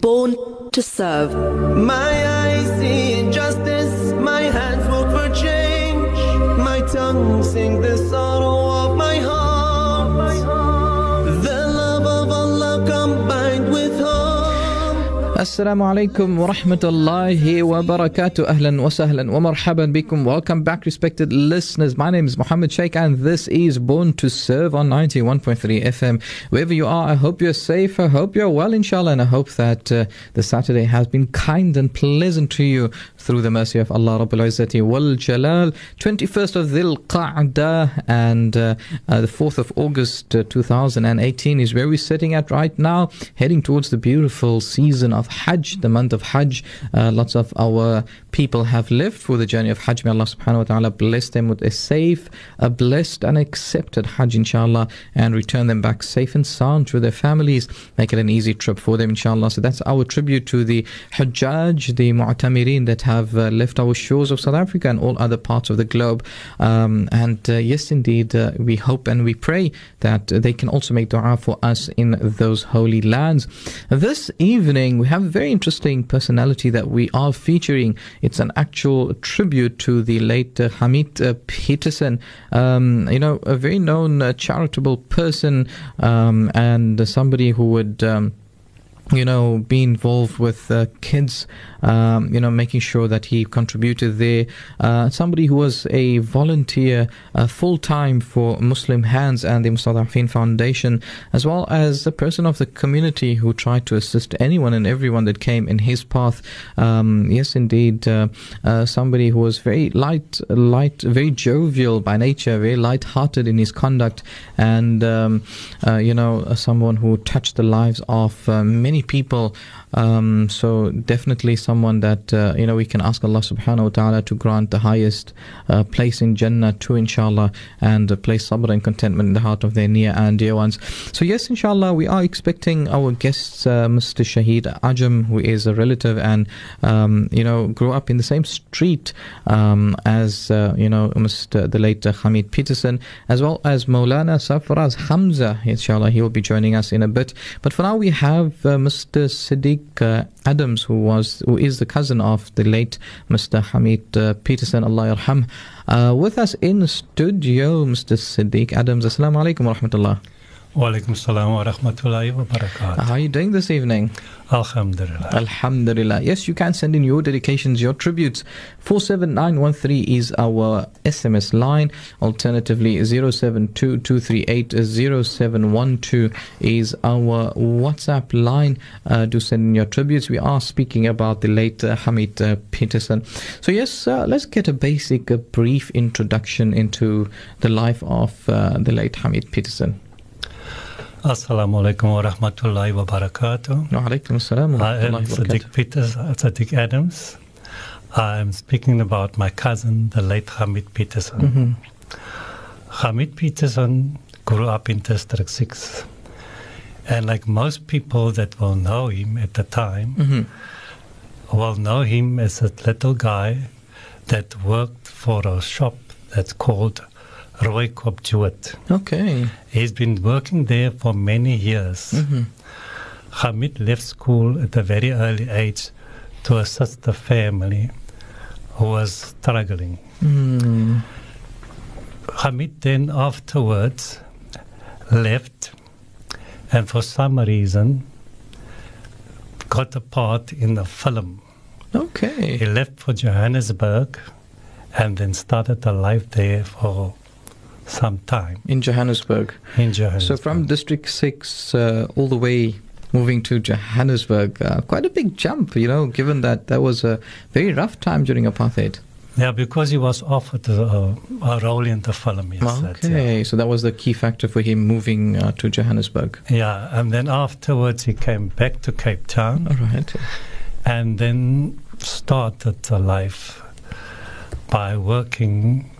Born to serve. My eyes see injustice, my hands work for change, my tongue sing the Assalamu alaikum wa rahmatullahi wa barakatuh. Ahlan wa sahlan marhaban bikum. Welcome back, respected listeners. My name is Muhammad Sheikh, and this is Born to Serve on 91.3 FM. Wherever you are, I hope you're safe. I hope you're well, inshallah, and I hope that uh, the Saturday has been kind and pleasant to you through the mercy of Allah Rabbul Izzati wal Jalal. 21st of Dhil Qa'dah and uh, uh, the 4th of August uh, 2018 is where we're sitting at right now, heading towards the beautiful season of Hajj, the month of Hajj. Uh, lots of our people have lived for the journey of Hajj. May Allah subhanahu wa ta'ala bless them with a safe, a blessed and accepted Hajj, inshallah, and return them back safe and sound to their families. Make it an easy trip for them, inshallah. So that's our tribute to the Hajjaj, the Mu'tamirin that have uh, left our shores of South Africa and all other parts of the globe. Um, and uh, yes, indeed, uh, we hope and we pray that they can also make dua for us in those holy lands. This evening, we have a very interesting personality that we are featuring. It's an actual tribute to the late uh, Hamid uh, Peterson, um, you know, a very known uh, charitable person um, and somebody who would. Um, you know, be involved with uh, kids, um, you know, making sure that he contributed there. Uh, somebody who was a volunteer uh, full time for Muslim Hands and the Mustadafin Foundation, as well as a person of the community who tried to assist anyone and everyone that came in his path. Um, yes, indeed, uh, uh, somebody who was very light, light, very jovial by nature, very light-hearted in his conduct, and um, uh, you know, someone who touched the lives of many people. Um, so definitely someone that uh, you know we can ask Allah Subhanahu wa Taala to grant the highest uh, place in Jannah to inshallah and uh, place sabr and contentment in the heart of their near and dear ones. So yes, inshallah, we are expecting our guests, uh, Mr. Shahid Ajam, who is a relative and um, you know grew up in the same street um, as uh, you know Mr. the late Hamid Peterson, as well as Maulana Safraz Hamza. Inshallah, he will be joining us in a bit. But for now, we have uh, Mr. Siddiq uh, Adams, who was who is the cousin of the late Mr. Hamid uh, Peterson, Allah yarham, uh, with us in studio, Mr. Siddiq Adams. Assalamu alaikum wa rahmatullah. Wa alaikum salam wa rahmatullahi wa barakatuh. How are you doing this evening? Alhamdulillah. Alhamdulillah. Yes, you can send in your dedications, your tributes. 47913 is our SMS line. Alternatively, 0722380712 is our WhatsApp line. Uh, do send in your tributes. We are speaking about the late uh, Hamid uh, Peterson. So, yes, uh, let's get a basic, a brief introduction into the life of uh, the late Hamid Peterson. Assalamu alaikum wa rahmatullahi wa barakatuh. Wa alaikum assalam wa I am Sadiq. Peters, Sadiq Adams. I am speaking about my cousin, the late Hamid Peterson. Mhm. Hamid Peterson grew up in District 6. And like most people that will know him at the time, Mhm. will know him as a little guy that worked for a shop that's called Roy Kop Jewett. Okay. He's been working there for many years. Mhm. Hamid left school at a very early age to assist the family who was struggling. Mm. Hamid then afterwards left and for some reason got a part in the film. Okay. He left for Johannesburg and then started a life there for some time In Johannesburg. in Johannesburg. So from District 6 uh, all the way moving to Johannesburg, uh, quite a big jump, you know, given that that was a very rough time during apartheid. Yeah, because he was offered a, a role in the film. Yes, that's it. Okay, so that was the key factor for him moving uh, to Johannesburg. Yeah, and then afterwards he came back to Cape Town All right. and then started a life by working,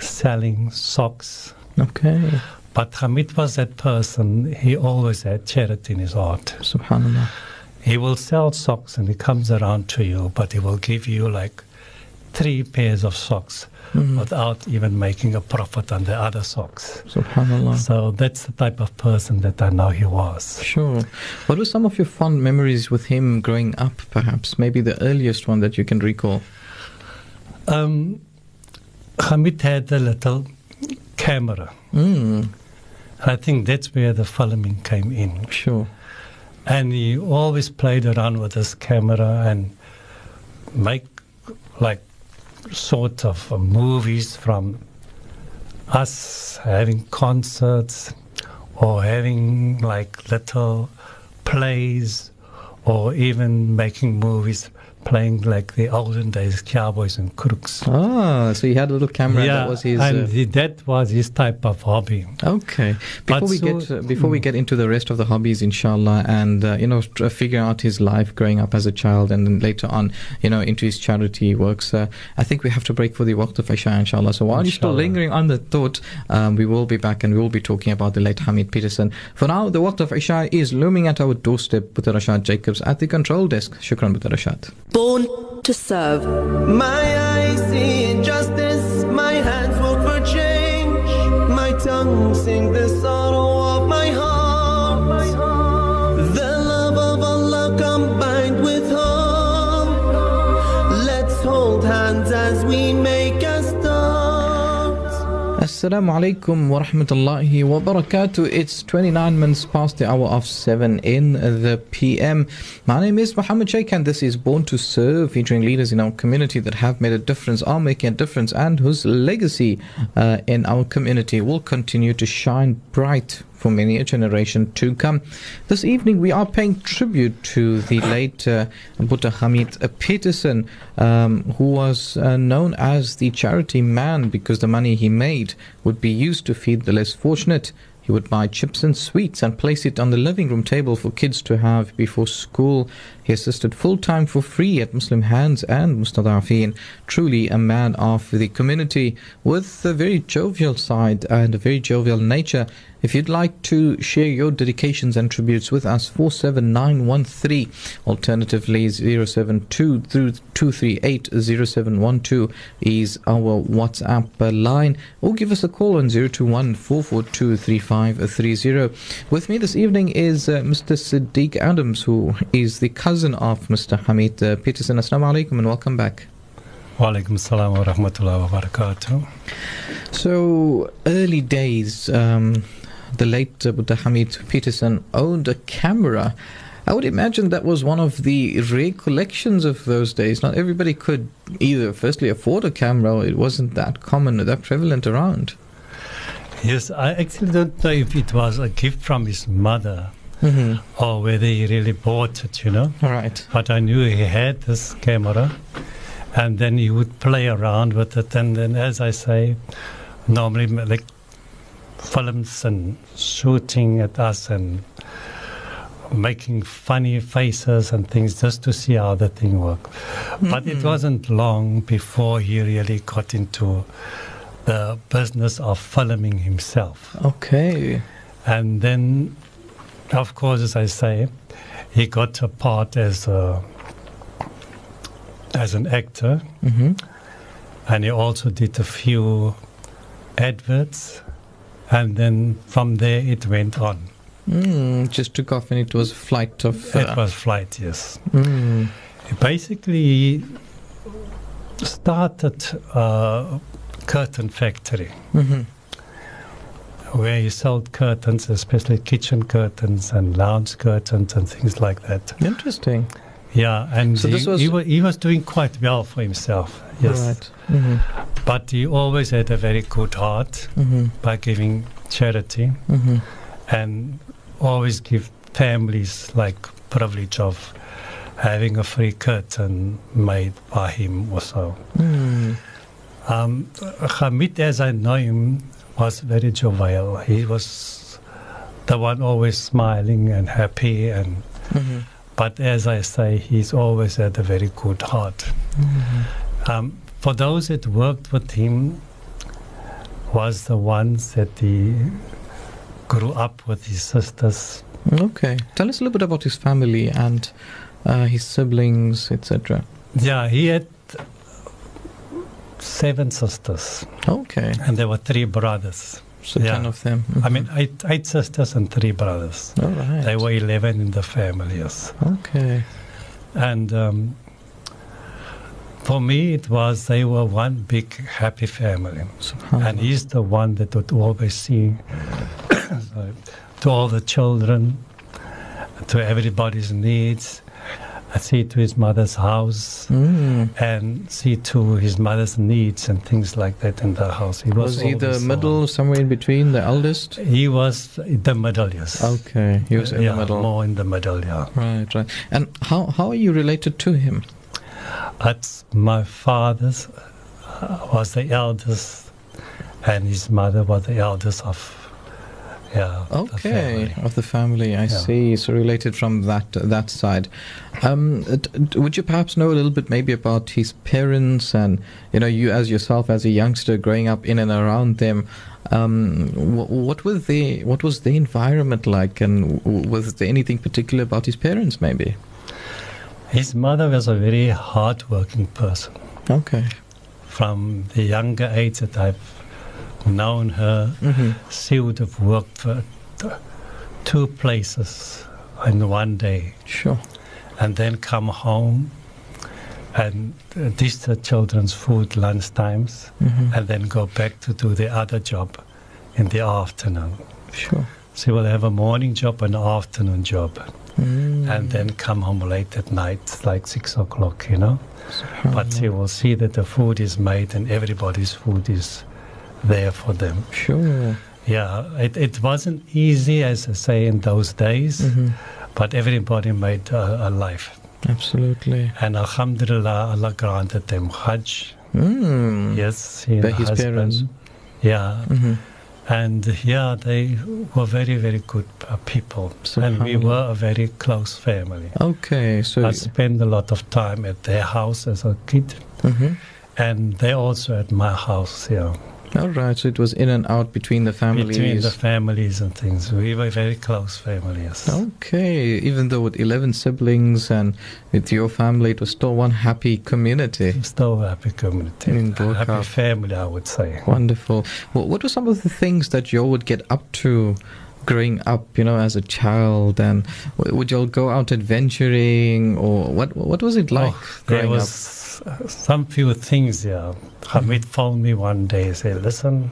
selling socks. Okay. But Hamid was that person, he always had charity in his heart. Subhanallah. He will sell socks and he comes around to you, but he will give you like three pairs of socks without even making a profit on the other socks. Subhanallah. So that's the type of person that I know he was. Sure. What were some of your fond memories with him growing up, perhaps? Maybe the earliest one that you can recall? Um, Hamid had a little camera. Mm, I think that's where the filming came in. sure. And he always played around with his camera and make like sort of uh, movies from us having concerts or having like little plays or even making movies playing like the olden days cowboys and crooks. Ah, so he had a little camera. yeah, that was his. and uh, he- that was his type of hobby. Okay. Before But we so- get uh, before we get into the rest of the hobbies, inshallah, and uh, you know, tr- figure out his life growing up as a child, and then later on, you know, into his charity works. Uh, I think we have to break for the waqt of Isha, inshallah. So while you're still lingering on the thought, um, we will be back and we will be talking about the late Hamid Peterson. For now, the waqt of Isha is looming at our doorstep. Buta Rashad Jacobs at the control desk. Shukran, Buta Rashad. Born to serve. My eyes see injustice, my hands work for change, my tongue sing the sorrow Assalamu alaikum wa rahmatullahi wa barakatuh. It's 29 minutes past the hour of 7 in the PM. My name is Muhammad Sheikh and this is Born to Serve, featuring leaders in our community that have made a difference, are making a difference, and whose legacy uh, in our community will continue to shine bright for many a generation to come. This evening, we are paying tribute to the late uh, Buddha Hamid Peterson, um, who was uh, known as the charity man because the money he made would be used to feed the less fortunate. He would buy chips and sweets and place it on the living room table for kids to have before school. He assisted full time for free at Muslim Hands and Mustafa Mustadafin. Truly a man of the community with a very jovial side and a very jovial nature. If you'd like to share your dedications and tributes with us, 47913, alternatively 072 through 238 0712 is our WhatsApp line, or give us a call on 021 442 3530. With me this evening is uh, Mr. Siddiq Adams, who is the cousin of Mr. Hamid uh, Peterson. Assalamu alaikum and welcome back. Wa alaikum salam wa rahmatullahi wa barakatuh. So, early days, um, the late uh, Buddha Hamid Peterson owned a camera. I would imagine that was one of the rare collections of those days. Not everybody could either, firstly, afford a camera, or it wasn't that common or that prevalent around. Yes, I actually don't know if it was a gift from his mother Mm-hmm. or whether he really bought it, you know. All right. But I knew he had this camera and then he would play around with it. And then, as I say, normally like films and shooting at us and making funny faces and things just to see how the thing worked. But it wasn't long before he really got into the business of filming himself. Okay. And then, of course, as I say, he got a part as a, as an actor, Mm-hmm. and he also did a few adverts, and then from there it went on. Mm, just took off and it was a flight of. It Uh, was flight, yes. mm, basically started a curtain factory mhm. where he sold curtains, especially kitchen curtains and lounge curtains and things like that. Interesting. Yeah, and So he, was- he, wa- he was doing quite well for himself. Yes, Right. Mm-hmm. but he always had a very good heart Mm-hmm. by giving charity Mm-hmm. and always give families like privilege of having a free curtain made by him or so. Mm. Um, Hamid, as I know him, was very jovial. He was the one always smiling and happy and Mm-hmm. But as I say, he's always had a very good heart. Mm-hmm. Um, for those that worked with him, was the ones that he grew up with his sisters. Okay. Tell us a little bit about his family and uh, his siblings, etc. Yeah, he had seven sisters, Okay. and there were three brothers. So Yeah. ten of them. I mean, eight, eight sisters and three brothers. All right. They were 11 in the family, yes. Okay. And um, for me, it was they were one big happy family. And he's the one that would always see to all the children, to everybody's needs, see to his mother's house, Mm. and see to his mother's needs and things like that in the house. He was, Was he the middle, somewhere in between, the eldest? He was the middle, yes. Okay, he was in yeah, the middle. more in the middle, yeah. Right, right. And how how are you related to him? At my father's uh, was the eldest, and his mother was the eldest of, yeah. the Okay, family. of the family. I Yeah. see. So related from that that side. Um, d- d- would you perhaps know a little bit maybe about his parents and you know you as yourself as a youngster growing up in and around them? Um, wh- what was the what was the environment like, and w- was there anything particular about his parents? Maybe. His mother was a very hard-working person. Okay. From the younger age that I've known her, hmm she would have worked for two places in one day, Sure. and then come home and dish the children's food lunch times, hmm and then go back to do the other job in the afternoon. Sure. She will have a morning job and an afternoon job, Mm. and then come home late at night, like six o'clock, you know. But she will see that the food is made and everybody's food is there for them. Sure. Yeah, it, it wasn't easy, as I say, in those days, hmm but everybody made a, a life. Absolutely. And Alhamdulillah, Allah granted them Hajj. Mm. Yes, he his husband. parents. Yeah, hmm and yeah, they were very, very good uh, people. And we were a very close family. Okay, so I spent a lot of time at their house as a kid, Mhm. and they also at my house. Yeah, all right. So it was in and out between the families. between the families and things, we were very close families. okay, even though with eleven siblings and with your family, it was still one happy community. Still a happy community, In a happy family, I would say. Wonderful. Well, what were some of the things that you all would get up to? Growing up, you know, as a child, and w- would you all go out adventuring, or what? What was it like Oh, there growing up? was uh, some few things. Yeah, Hamid phoned me one day. and Said, "Listen,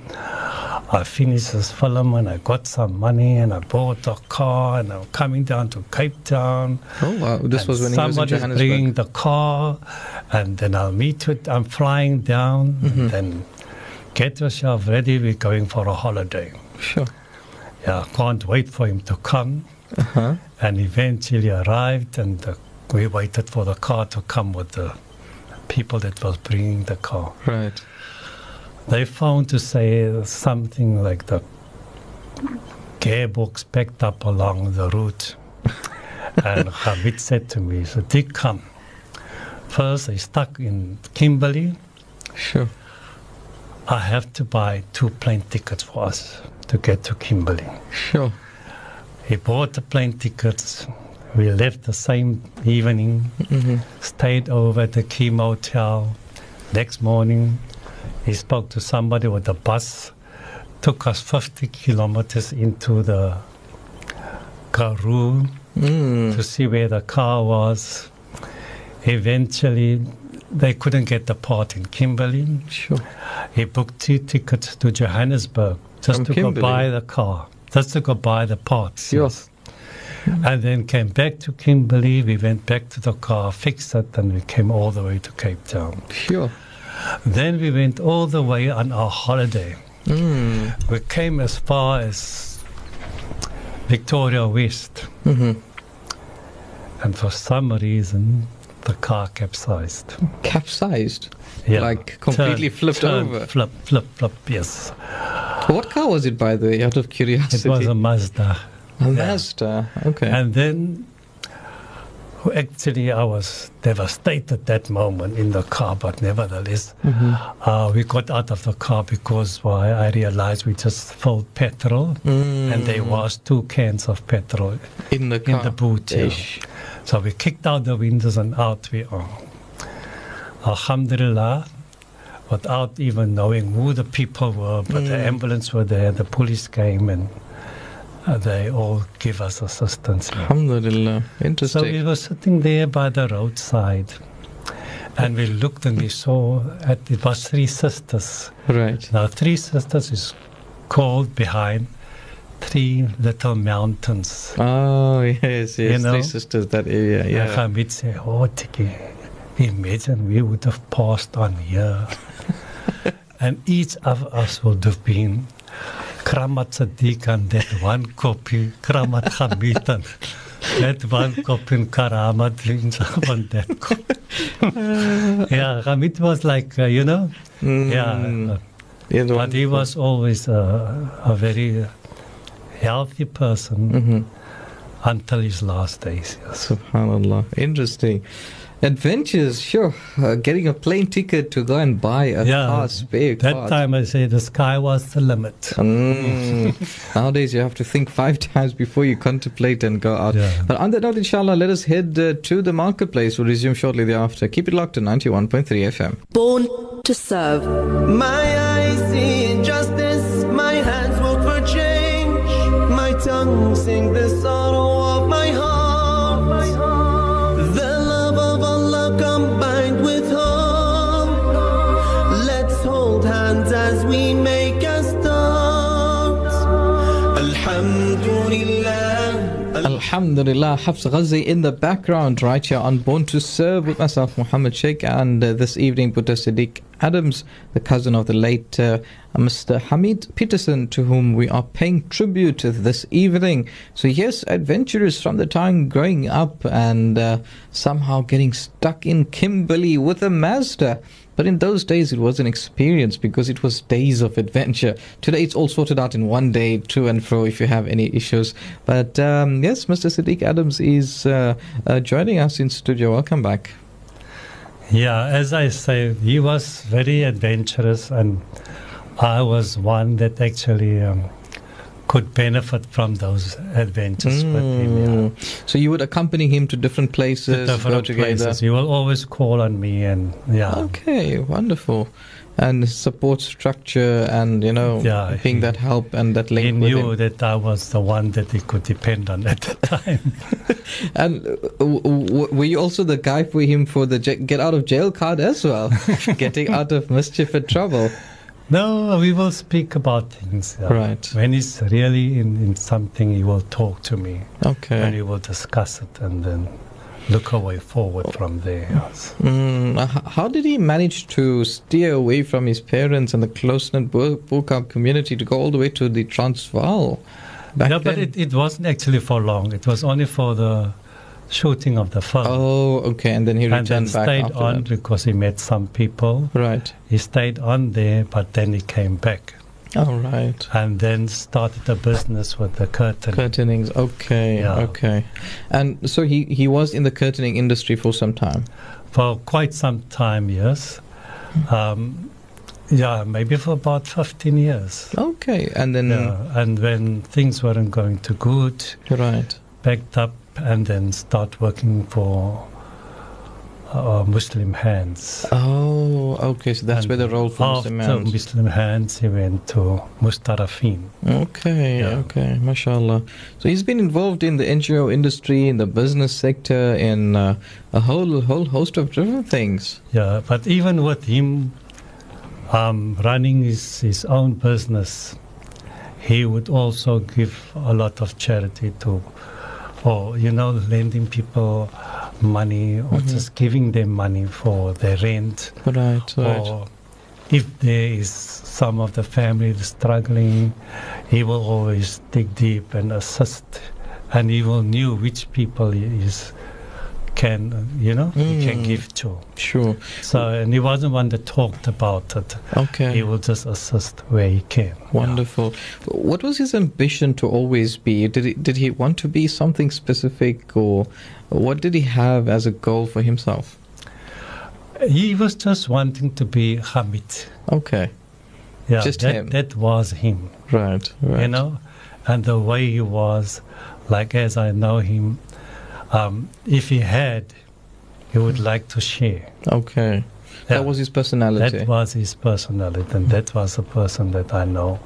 I finished this film and I got some money and I bought a car and I'm coming down to Cape Town. Oh wow! This and was when he was in somebody's Johannesburg. bringing the car, and then I'll meet with. I'm flying down, Mhm. and then get yourself ready. We're going for a holiday. Sure. Yeah, can't wait for him to come. Uh-huh. And eventually arrived, and uh, we waited for the car to come with the people that was bringing the car. Right. They found to say something like the gearbox packed up along the route. and Hamid said to me, Sadiq, come. First, I stuck in Kimberley. Sure. I have to buy two plane tickets for us to get to Kimberley. Sure. He bought the plane tickets. We left the same evening, hmm stayed over at the Key Motel. Next morning, he spoke to somebody with a bus, took us 50 kilometers into the Karoo Mm. to see where the car was. Eventually, they couldn't get the part in Kimberley. Sure. He booked two tickets to Johannesburg just to Kimberley? go buy the car, just to go buy the parts. Yes. And then came back to Kimberley. We went back to the car, fixed it, and we came all the way to Cape Town. Sure. Then we went all the way on our holiday. Mm. We came as far as Victoria West, hmm and for some reason, the car capsized. Capsized. Yeah. Like completely Turn- flipped turn, over. Flip, flip, flip, yes. What car was it, by the way, out of curiosity, It was a Mazda. A yeah. Mazda. Okay. And then, actually, I was devastated that moment in the car, but nevertheless, Mhm. uh, we got out of the car because why I realized we just filled petrol, and there Mm. was two cans of petrol in the car. in the boot. yeah. So we kicked out the windows and out we are. Alhamdulillah, without even knowing who the people were. But the Mm. ambulance were there, the police came, and uh, they all give us assistance. Alhamdulillah. Interesting. So we were sitting there by the roadside, and we looked and we saw at, it was three sisters. right. Now, three sisters is called behind three little mountains. Oh, yes, yes. You know? Three sisters, that area. Yeah. Hamid say, Tiki, imagine we would have passed on here. and each of us would have been Kramat Sadiq and that one copy, Kramat Hamid and that one copy in Karamat on that copy. yeah, Hamid was like, uh, you know, Mm. yeah. The But one- he was always a, a very healthy person Mhm. until his last days. Yes. Subhanallah. Interesting. Adventures, sure. Uh, getting a plane ticket to go and buy a Yeah, car, spare That car. time I say the sky was the limit. Mm. Nowadays, you have to think five times before you contemplate and go out. Yeah. But on that note, inshallah, let us head uh, to the marketplace. We'll resume shortly thereafter. Keep it locked to 91.3 FM. Born to serve. My eyes Alhamdulillah. Hafs Ghazi in the background, right here on Born to Serve with myself, Muhammad Sheikh, and uh, this evening, Buddha Siddiq Adams, the cousin of the late uh, Mr. Hamid Peterson, to whom we are paying tribute this evening. So, yes, adventurous from the time growing up and uh, somehow getting stuck in Kimberley with a Mazda. But in those days, it was an experience because it was days of adventure. Today, it's all sorted out in one day, to and fro, if you have any issues. But um, yes, Mr. Siddiq Adams is uh, uh, joining us in studio. Welcome back. Yeah, as I say, he was very adventurous, and I was one that actually um, could benefit from those adventures with him. Yeah. Mm. So you would accompany him to different places, To different places. He will always call on me, and yeah. Okay, wonderful. And support structure, and you know, Yeah, being he- that help and that link He with knew that I was the one that he could depend on at the time. And uh, w- w- were you also the guy for him for the j- get out of jail card as well, getting out of mischief and trouble? No, we will speak about things. yeah. Right. When he's really in, in something, he will talk to me Okay. and we will discuss it and then look a way forward from there. yes. Mm, uh, how did he manage to steer away from his parents and the close knit Bo-Kaap community to go all the way to the Transvaal? Back yeah, then? but it, it wasn't actually for long. It was only for the shooting of the film. oh, okay, and then he returned and then back stayed on that. because he met some people. Right. He stayed on there, but then he came back All right. and then started a business with the curtain. Curtainings. Okay. Yeah. Okay. And so he he was in the curtaining industry for some time. for quite some time, yes. Um, yeah, maybe for about 15 years. Okay. And then Yeah, and when things weren't going too good, right. backed up and then start working for uh, Muslim Hands. Oh, okay. So that's And where the role for Muslim Hands. Muslim Hands, he went to Mustadafin. Okay, Yeah. okay, mashallah. So he's been involved in the NGO industry, in the business sector, in uh, a whole whole host of different things. Yeah, but even with him um, running his, his own business, he would also give a lot of charity to, or you know, lending people money or Mhm. just giving them money for their rent, Right, right. or if there is some of the family struggling, he will always dig deep and assist, and he will knew which people he is can you know he can Mm. give to. Sure. So, and he wasn't one that talked about it. Okay. He will just assist where he can. Wonderful. What was his ambition to always be? Did he, did he want to be something specific, or what did he have as a goal for himself? He was just wanting to be Hamid. Okay. Yeah, Just that, him. that was him, Right. Right. you know, and the way he was, like as I know him, um, if he had, he would like to share. Okay. Yeah. That was his personality. That was his personality, and that was the person that I know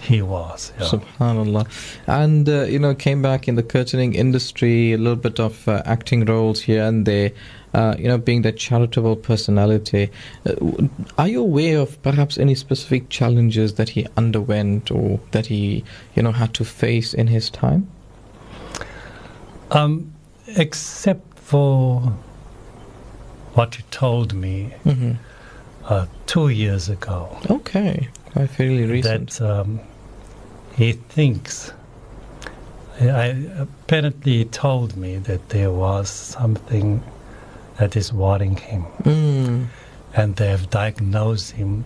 he was. Yeah. Subhanallah. And, uh, you know, came back in the curtaining industry, a little bit of uh, acting roles here and there, uh, you know, being that charitable personality. Uh, are you aware of perhaps any specific challenges that he underwent or that he, you know, had to face in his time? Um, except for what he told me hmm uh, two years ago, Okay. I fairly recent. that um, he thinks. I, I- apparently, he told me that there was something that is worrying him, Mm, and they have diagnosed him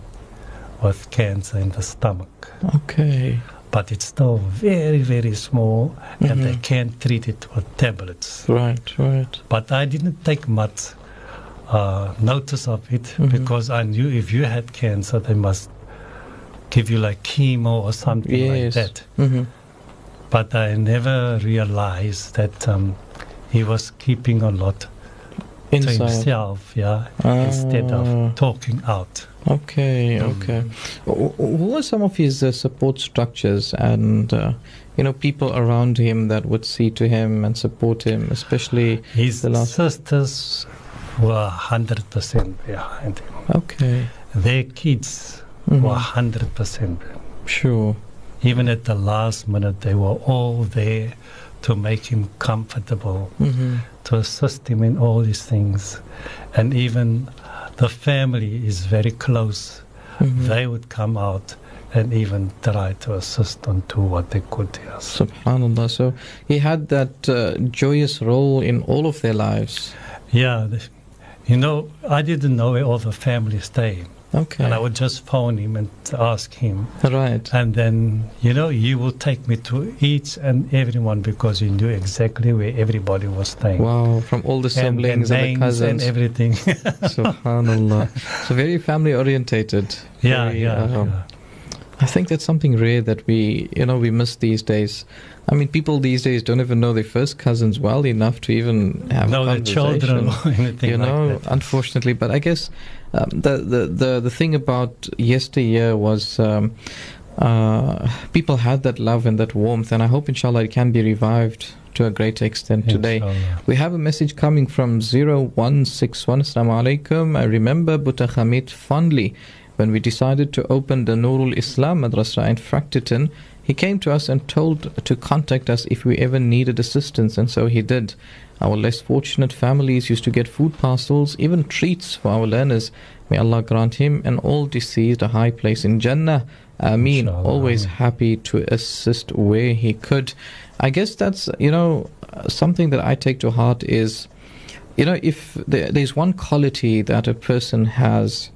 with cancer in the stomach. okay. But it's still very, very small, and they Mhm. can't treat it with tablets. Right, right. But I didn't take much uh, notice of it Mhm. because I knew if you had cancer, they must give you like chemo or something Yes. like that. hmm But I never realized that um, he was keeping a lot to himself, yeah, instead Ah. of talking out. Okay, Mm. okay. Wh- wh- Who are some of his uh, support structures and, uh, you know, people around him that would see to him and support him, especially. His The last- sisters were 100% behind him. Okay, Their kids Mhm. were 100%. sure. Even at the last minute, they were all there to make him comfortable, hmm to assist him in all these things. And even the family is very close. hmm They would come out and even try to assist and do what they could. Yes. Subhanallah. So he had that uh, joyous role in all of their lives. Yeah. You know, I didn't know where all the family stayed. Okay. And I would just phone him and ask him. Right. And then, you know, he will take me to each and everyone because he knew exactly where everybody was staying. Wow. From all the And their siblings and, the cousins. and everything. Subhanallah. So very family orientated. yeah, Very, yeah, um, yeah. I think that's something rare that we, you know, we miss these days. I mean, people these days don't even know their first cousins well enough to even have No, a the children conversation. or anything You know, like unfortunately, but I guess um, the, the the the thing about yesteryear was um, uh, people had that love and that warmth, and I hope, inshallah, it can be revived to a great extent today. Inshallah. We have a message coming from 0161. Assalamu alaikum. I remember Buta Hamid fondly when we decided to open the Nurul Islam Madrasa in Factreton. He came to us and told to contact us if we ever needed assistance, and so he did. Our less fortunate families used to get food parcels, even treats for our learners. May Allah grant him and all deceased a high place in Jannah. Ameen. Inshallah, Always happy to assist where he could. I guess that's, you know, something that I take to heart is, you know, if there, there's one quality that a person has,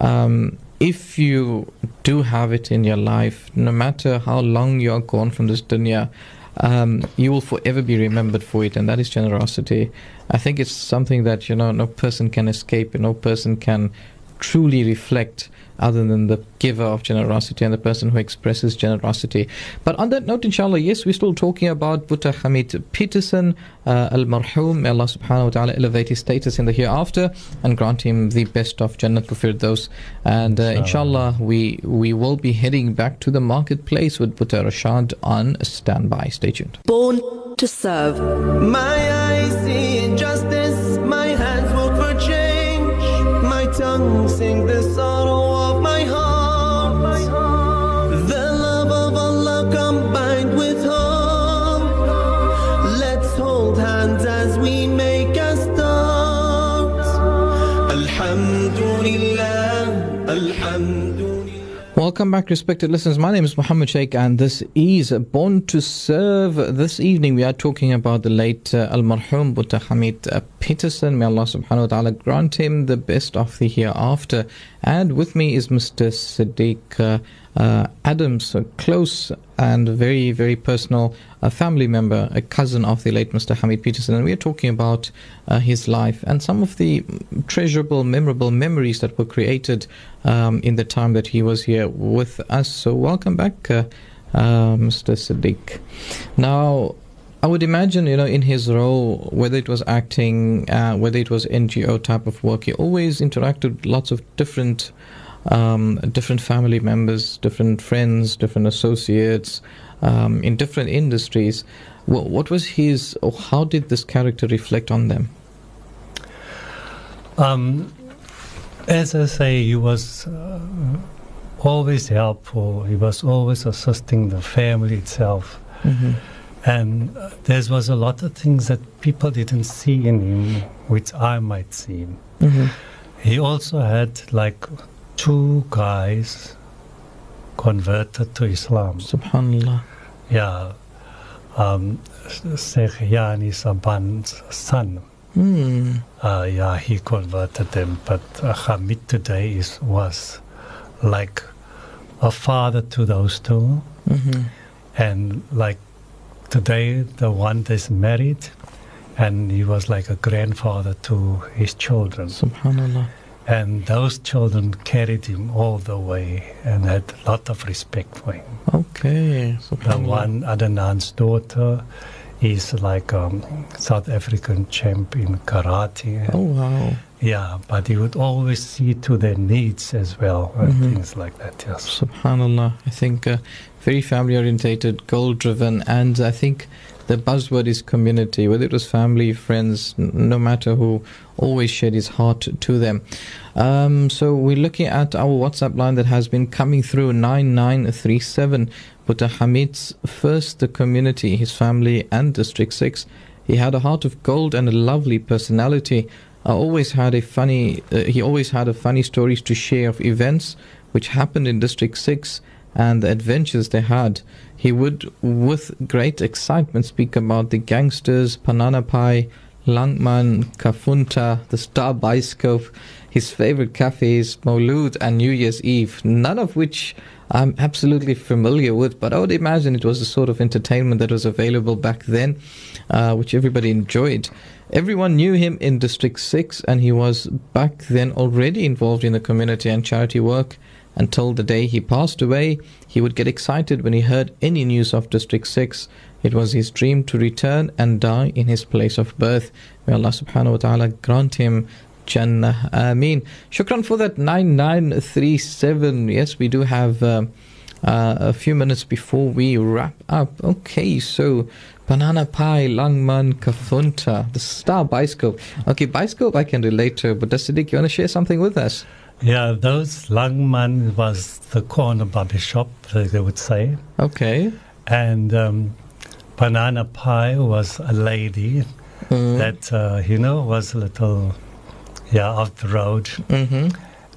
um, if you do have it in your life, no matter how long you are gone from this dunya, um, you will forever be remembered for it, and that is generosity. I think it's something that you know no person can escape, and no person can truly reflect other than the giver of generosity and the person who expresses generosity. But on that note, inshallah, yes, we're still talking about Buta Hamid Peterson, uh, Al Marhum. May Allah subhanahu wa ta'ala elevate his status in the hereafter and grant him the best of Jannatul Firdaus. And uh, Inshallah. inshallah, we, we will be heading back to the marketplace with Buta Rashad on standby. Stay tuned. Born to serve. My eyes see injustice, my Welcome back, respected listeners. My name is Muhammad Sheikh, and this is Born to Serve. This evening, we are talking about the late uh, Al Marhum Hamid uh, Peterson. May Allah subhanahu wa ta'ala grant him the best of the hereafter. And with me is Mr. Siddiq uh, uh, Adams, a close and very, very personal uh, family member, a cousin of the late Mr. Hamid Peterson. And we are talking about uh, his life and some of the treasurable, memorable memories that were created um, in the time that he was here with us. So, welcome back, uh, uh, Mr. Siddiq. Now, I would imagine, you know, in his role, whether it was acting, uh, whether it was NGO type of work, he always interacted with lots of different, um, different family members, different friends, different associates, um, in different industries. What, what was his, or how did this character reflect on them? Um, as I say, he was uh, always helpful. He was always assisting the family itself. Mm-hmm. And uh, there was a lot of things that people didn't see in him, which I might see. Mm-hmm. He also had like two guys converted to Islam. Subhanallah. Yeah. Um, Sheikh Yani Saban's son. Hmm. Uh, yeah, he converted them. But uh, Hamid today is, was like a father to those two. Mm-hmm. And like today, the one that's married, and he was like a grandfather to his children. Subhanallah. And those children carried him all the way and had a lot of respect for him. Okay. The Subhanallah. one Adnan's daughter is like a South African champ in karate. Oh, wow. Yeah, but he would always see to their needs as well and Mhm. things like that. Yes. Subhanallah. I think uh, very family orientated, goal driven, and I think the buzzword is community, whether it was family, friends, no matter who, always shared his heart to them. Um, so we're looking at our WhatsApp line that has been coming through 9937. Buta Hamid's first the community, his family, and District 6. He had a heart of gold and a lovely personality. I always had a funny. Uh, he always had a funny stories to share of events which happened in District Six and the adventures they had. He would, with great excitement, speak about the gangsters, Banana Pie, Langman, Kafunta, the Star Bioscope, his favorite cafes, Maulud, and New Year's Eve. None of which I'm absolutely familiar with, but I would imagine it was the sort of entertainment that was available back then, uh, which everybody enjoyed. Everyone knew him in District 6, and he was back then already involved in the community and charity work. Until the day he passed away, he would get excited when he heard any news of District 6. It was his dream to return and die in his place of birth. May Allah subhanahu wa ta'ala grant him Jannah. Ameen. Shukran for that 9937. Yes, we do have um, uh, a few minutes before we wrap up. Okay, so Banana Pie, Langman, Kafunta, the Star biscope. Okay, biscope I can relate to, but does Siddiq, you want to share something with us? Yeah, those Langman was the corner barber shop, they would say. Okay. And um, Banana Pie was a lady Mm. that, uh, you know, was a little, yeah, off the road. Mm-hmm.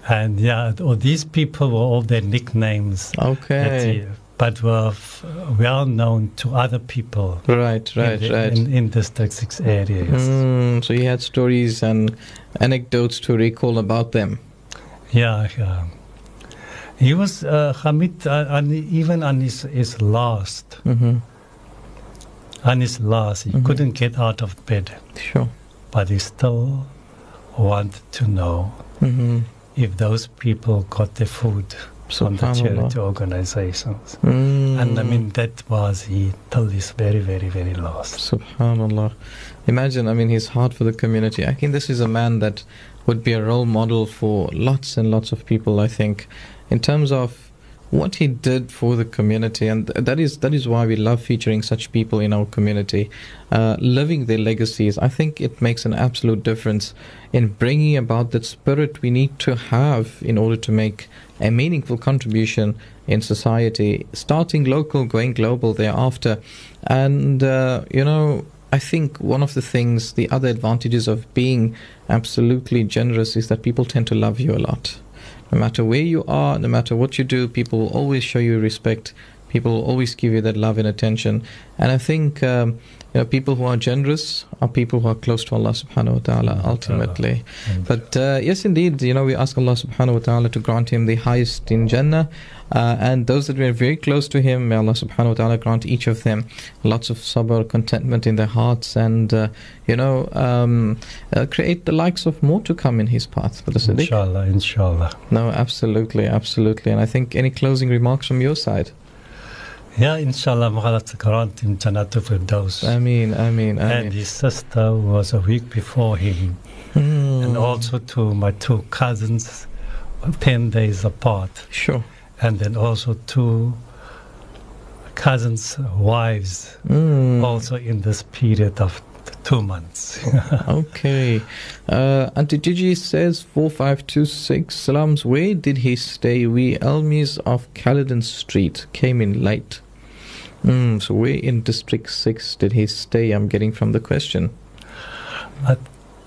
And yeah, all these people were all their nicknames. Okay. but were f- well known to other people Right, right, in, the, right. in, in District 6 area. Mm, so he had stories and anecdotes to recall about them. Yeah, yeah. He was uh, Hamid, uh, on, even on his, his last, Mm-hmm. on his last, he Mhm. couldn't get out of bed, Sure. but he still wanted to know Mm-hmm. if those people got the food from the charity organizations. Mm. And I mean, that was he till his very, very, very last. Subhanallah. Imagine, I mean, his heart for the community. I think this is a man that would be a role model for lots and lots of people, I think, in terms of what he did for the community. And that is that is why we love featuring such people in our community, uh, living their legacies. I think it makes an absolute difference in bringing about that spirit we need to have in order to make a meaningful contribution in society, starting local, going global thereafter. And, uh, you know, I think one of the things, the other advantages of being absolutely generous is that people tend to love you a lot. No matter where you are, no matter what you do, people will always show you respect. People always give you that love and attention. And I think, um, you know, people who are generous are people who are close to Allah subhanahu wa ta'ala Subhanahu wa ta'ala. ultimately. But uh, yes, indeed, you know, we ask Allah subhanahu wa ta'ala to grant him the highest in Jannah. Uh, and those that were very close to him, may Allah subhanahu wa ta'ala grant each of them lots of sabr, contentment in their hearts, and, uh, you know, um, uh, create the likes of more to come in his path. Brother Siddiq? inshallah, inshallah. No, absolutely, absolutely. And I think any closing remarks from your side? Yeah, inshallah, Muhammad grant him Janatul Firdaus. Ameen, Ameen, And his sister was a week before him. Hmm. And also to my two cousins, 10 days apart. Sure. And then also two cousins' wives, Mm. also in this period of two months. Okay. Uh, Auntie Gigi says 4526 Salams. Where did he stay? We Elmies of Caledon Street came in late. Mm, so where in District 6 did he stay? I'm getting from the question.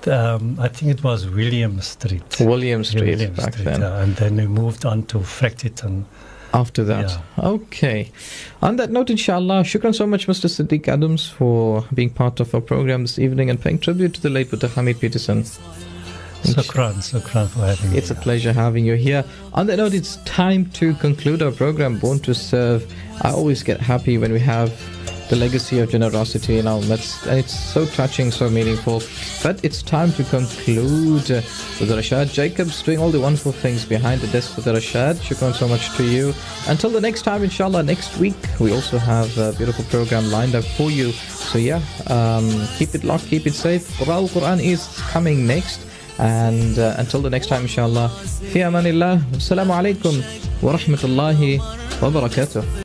um, I think it was William Street. William Street William back Street, then. yeah. and then we moved on to Factreton. After that. Okay. On that note, inshallah, shukran so much, Mr. Sadiq Adams, for being part of our program this evening and paying tribute to the late Boeta Hamid Peterson. Sukran, sukran for having me. It's a pleasure having you here. On that note, it's time to conclude our program, Born to Serve. I always get happy when we have the legacy of generosity in our midst, it's so touching, so meaningful. But it's time to conclude uh, with Rashad Jacobs doing all the wonderful things behind the desk with Rashad. Shukran so much to you. Until the next time, inshallah, next week, we also have a beautiful program lined up for you. So, yeah, um, keep it locked, keep it safe. Quran Quran is coming next. And uh, until the next time, inshallah, fi amanillah. Assalamu alaikum wa rahmatullahi wa barakatuh.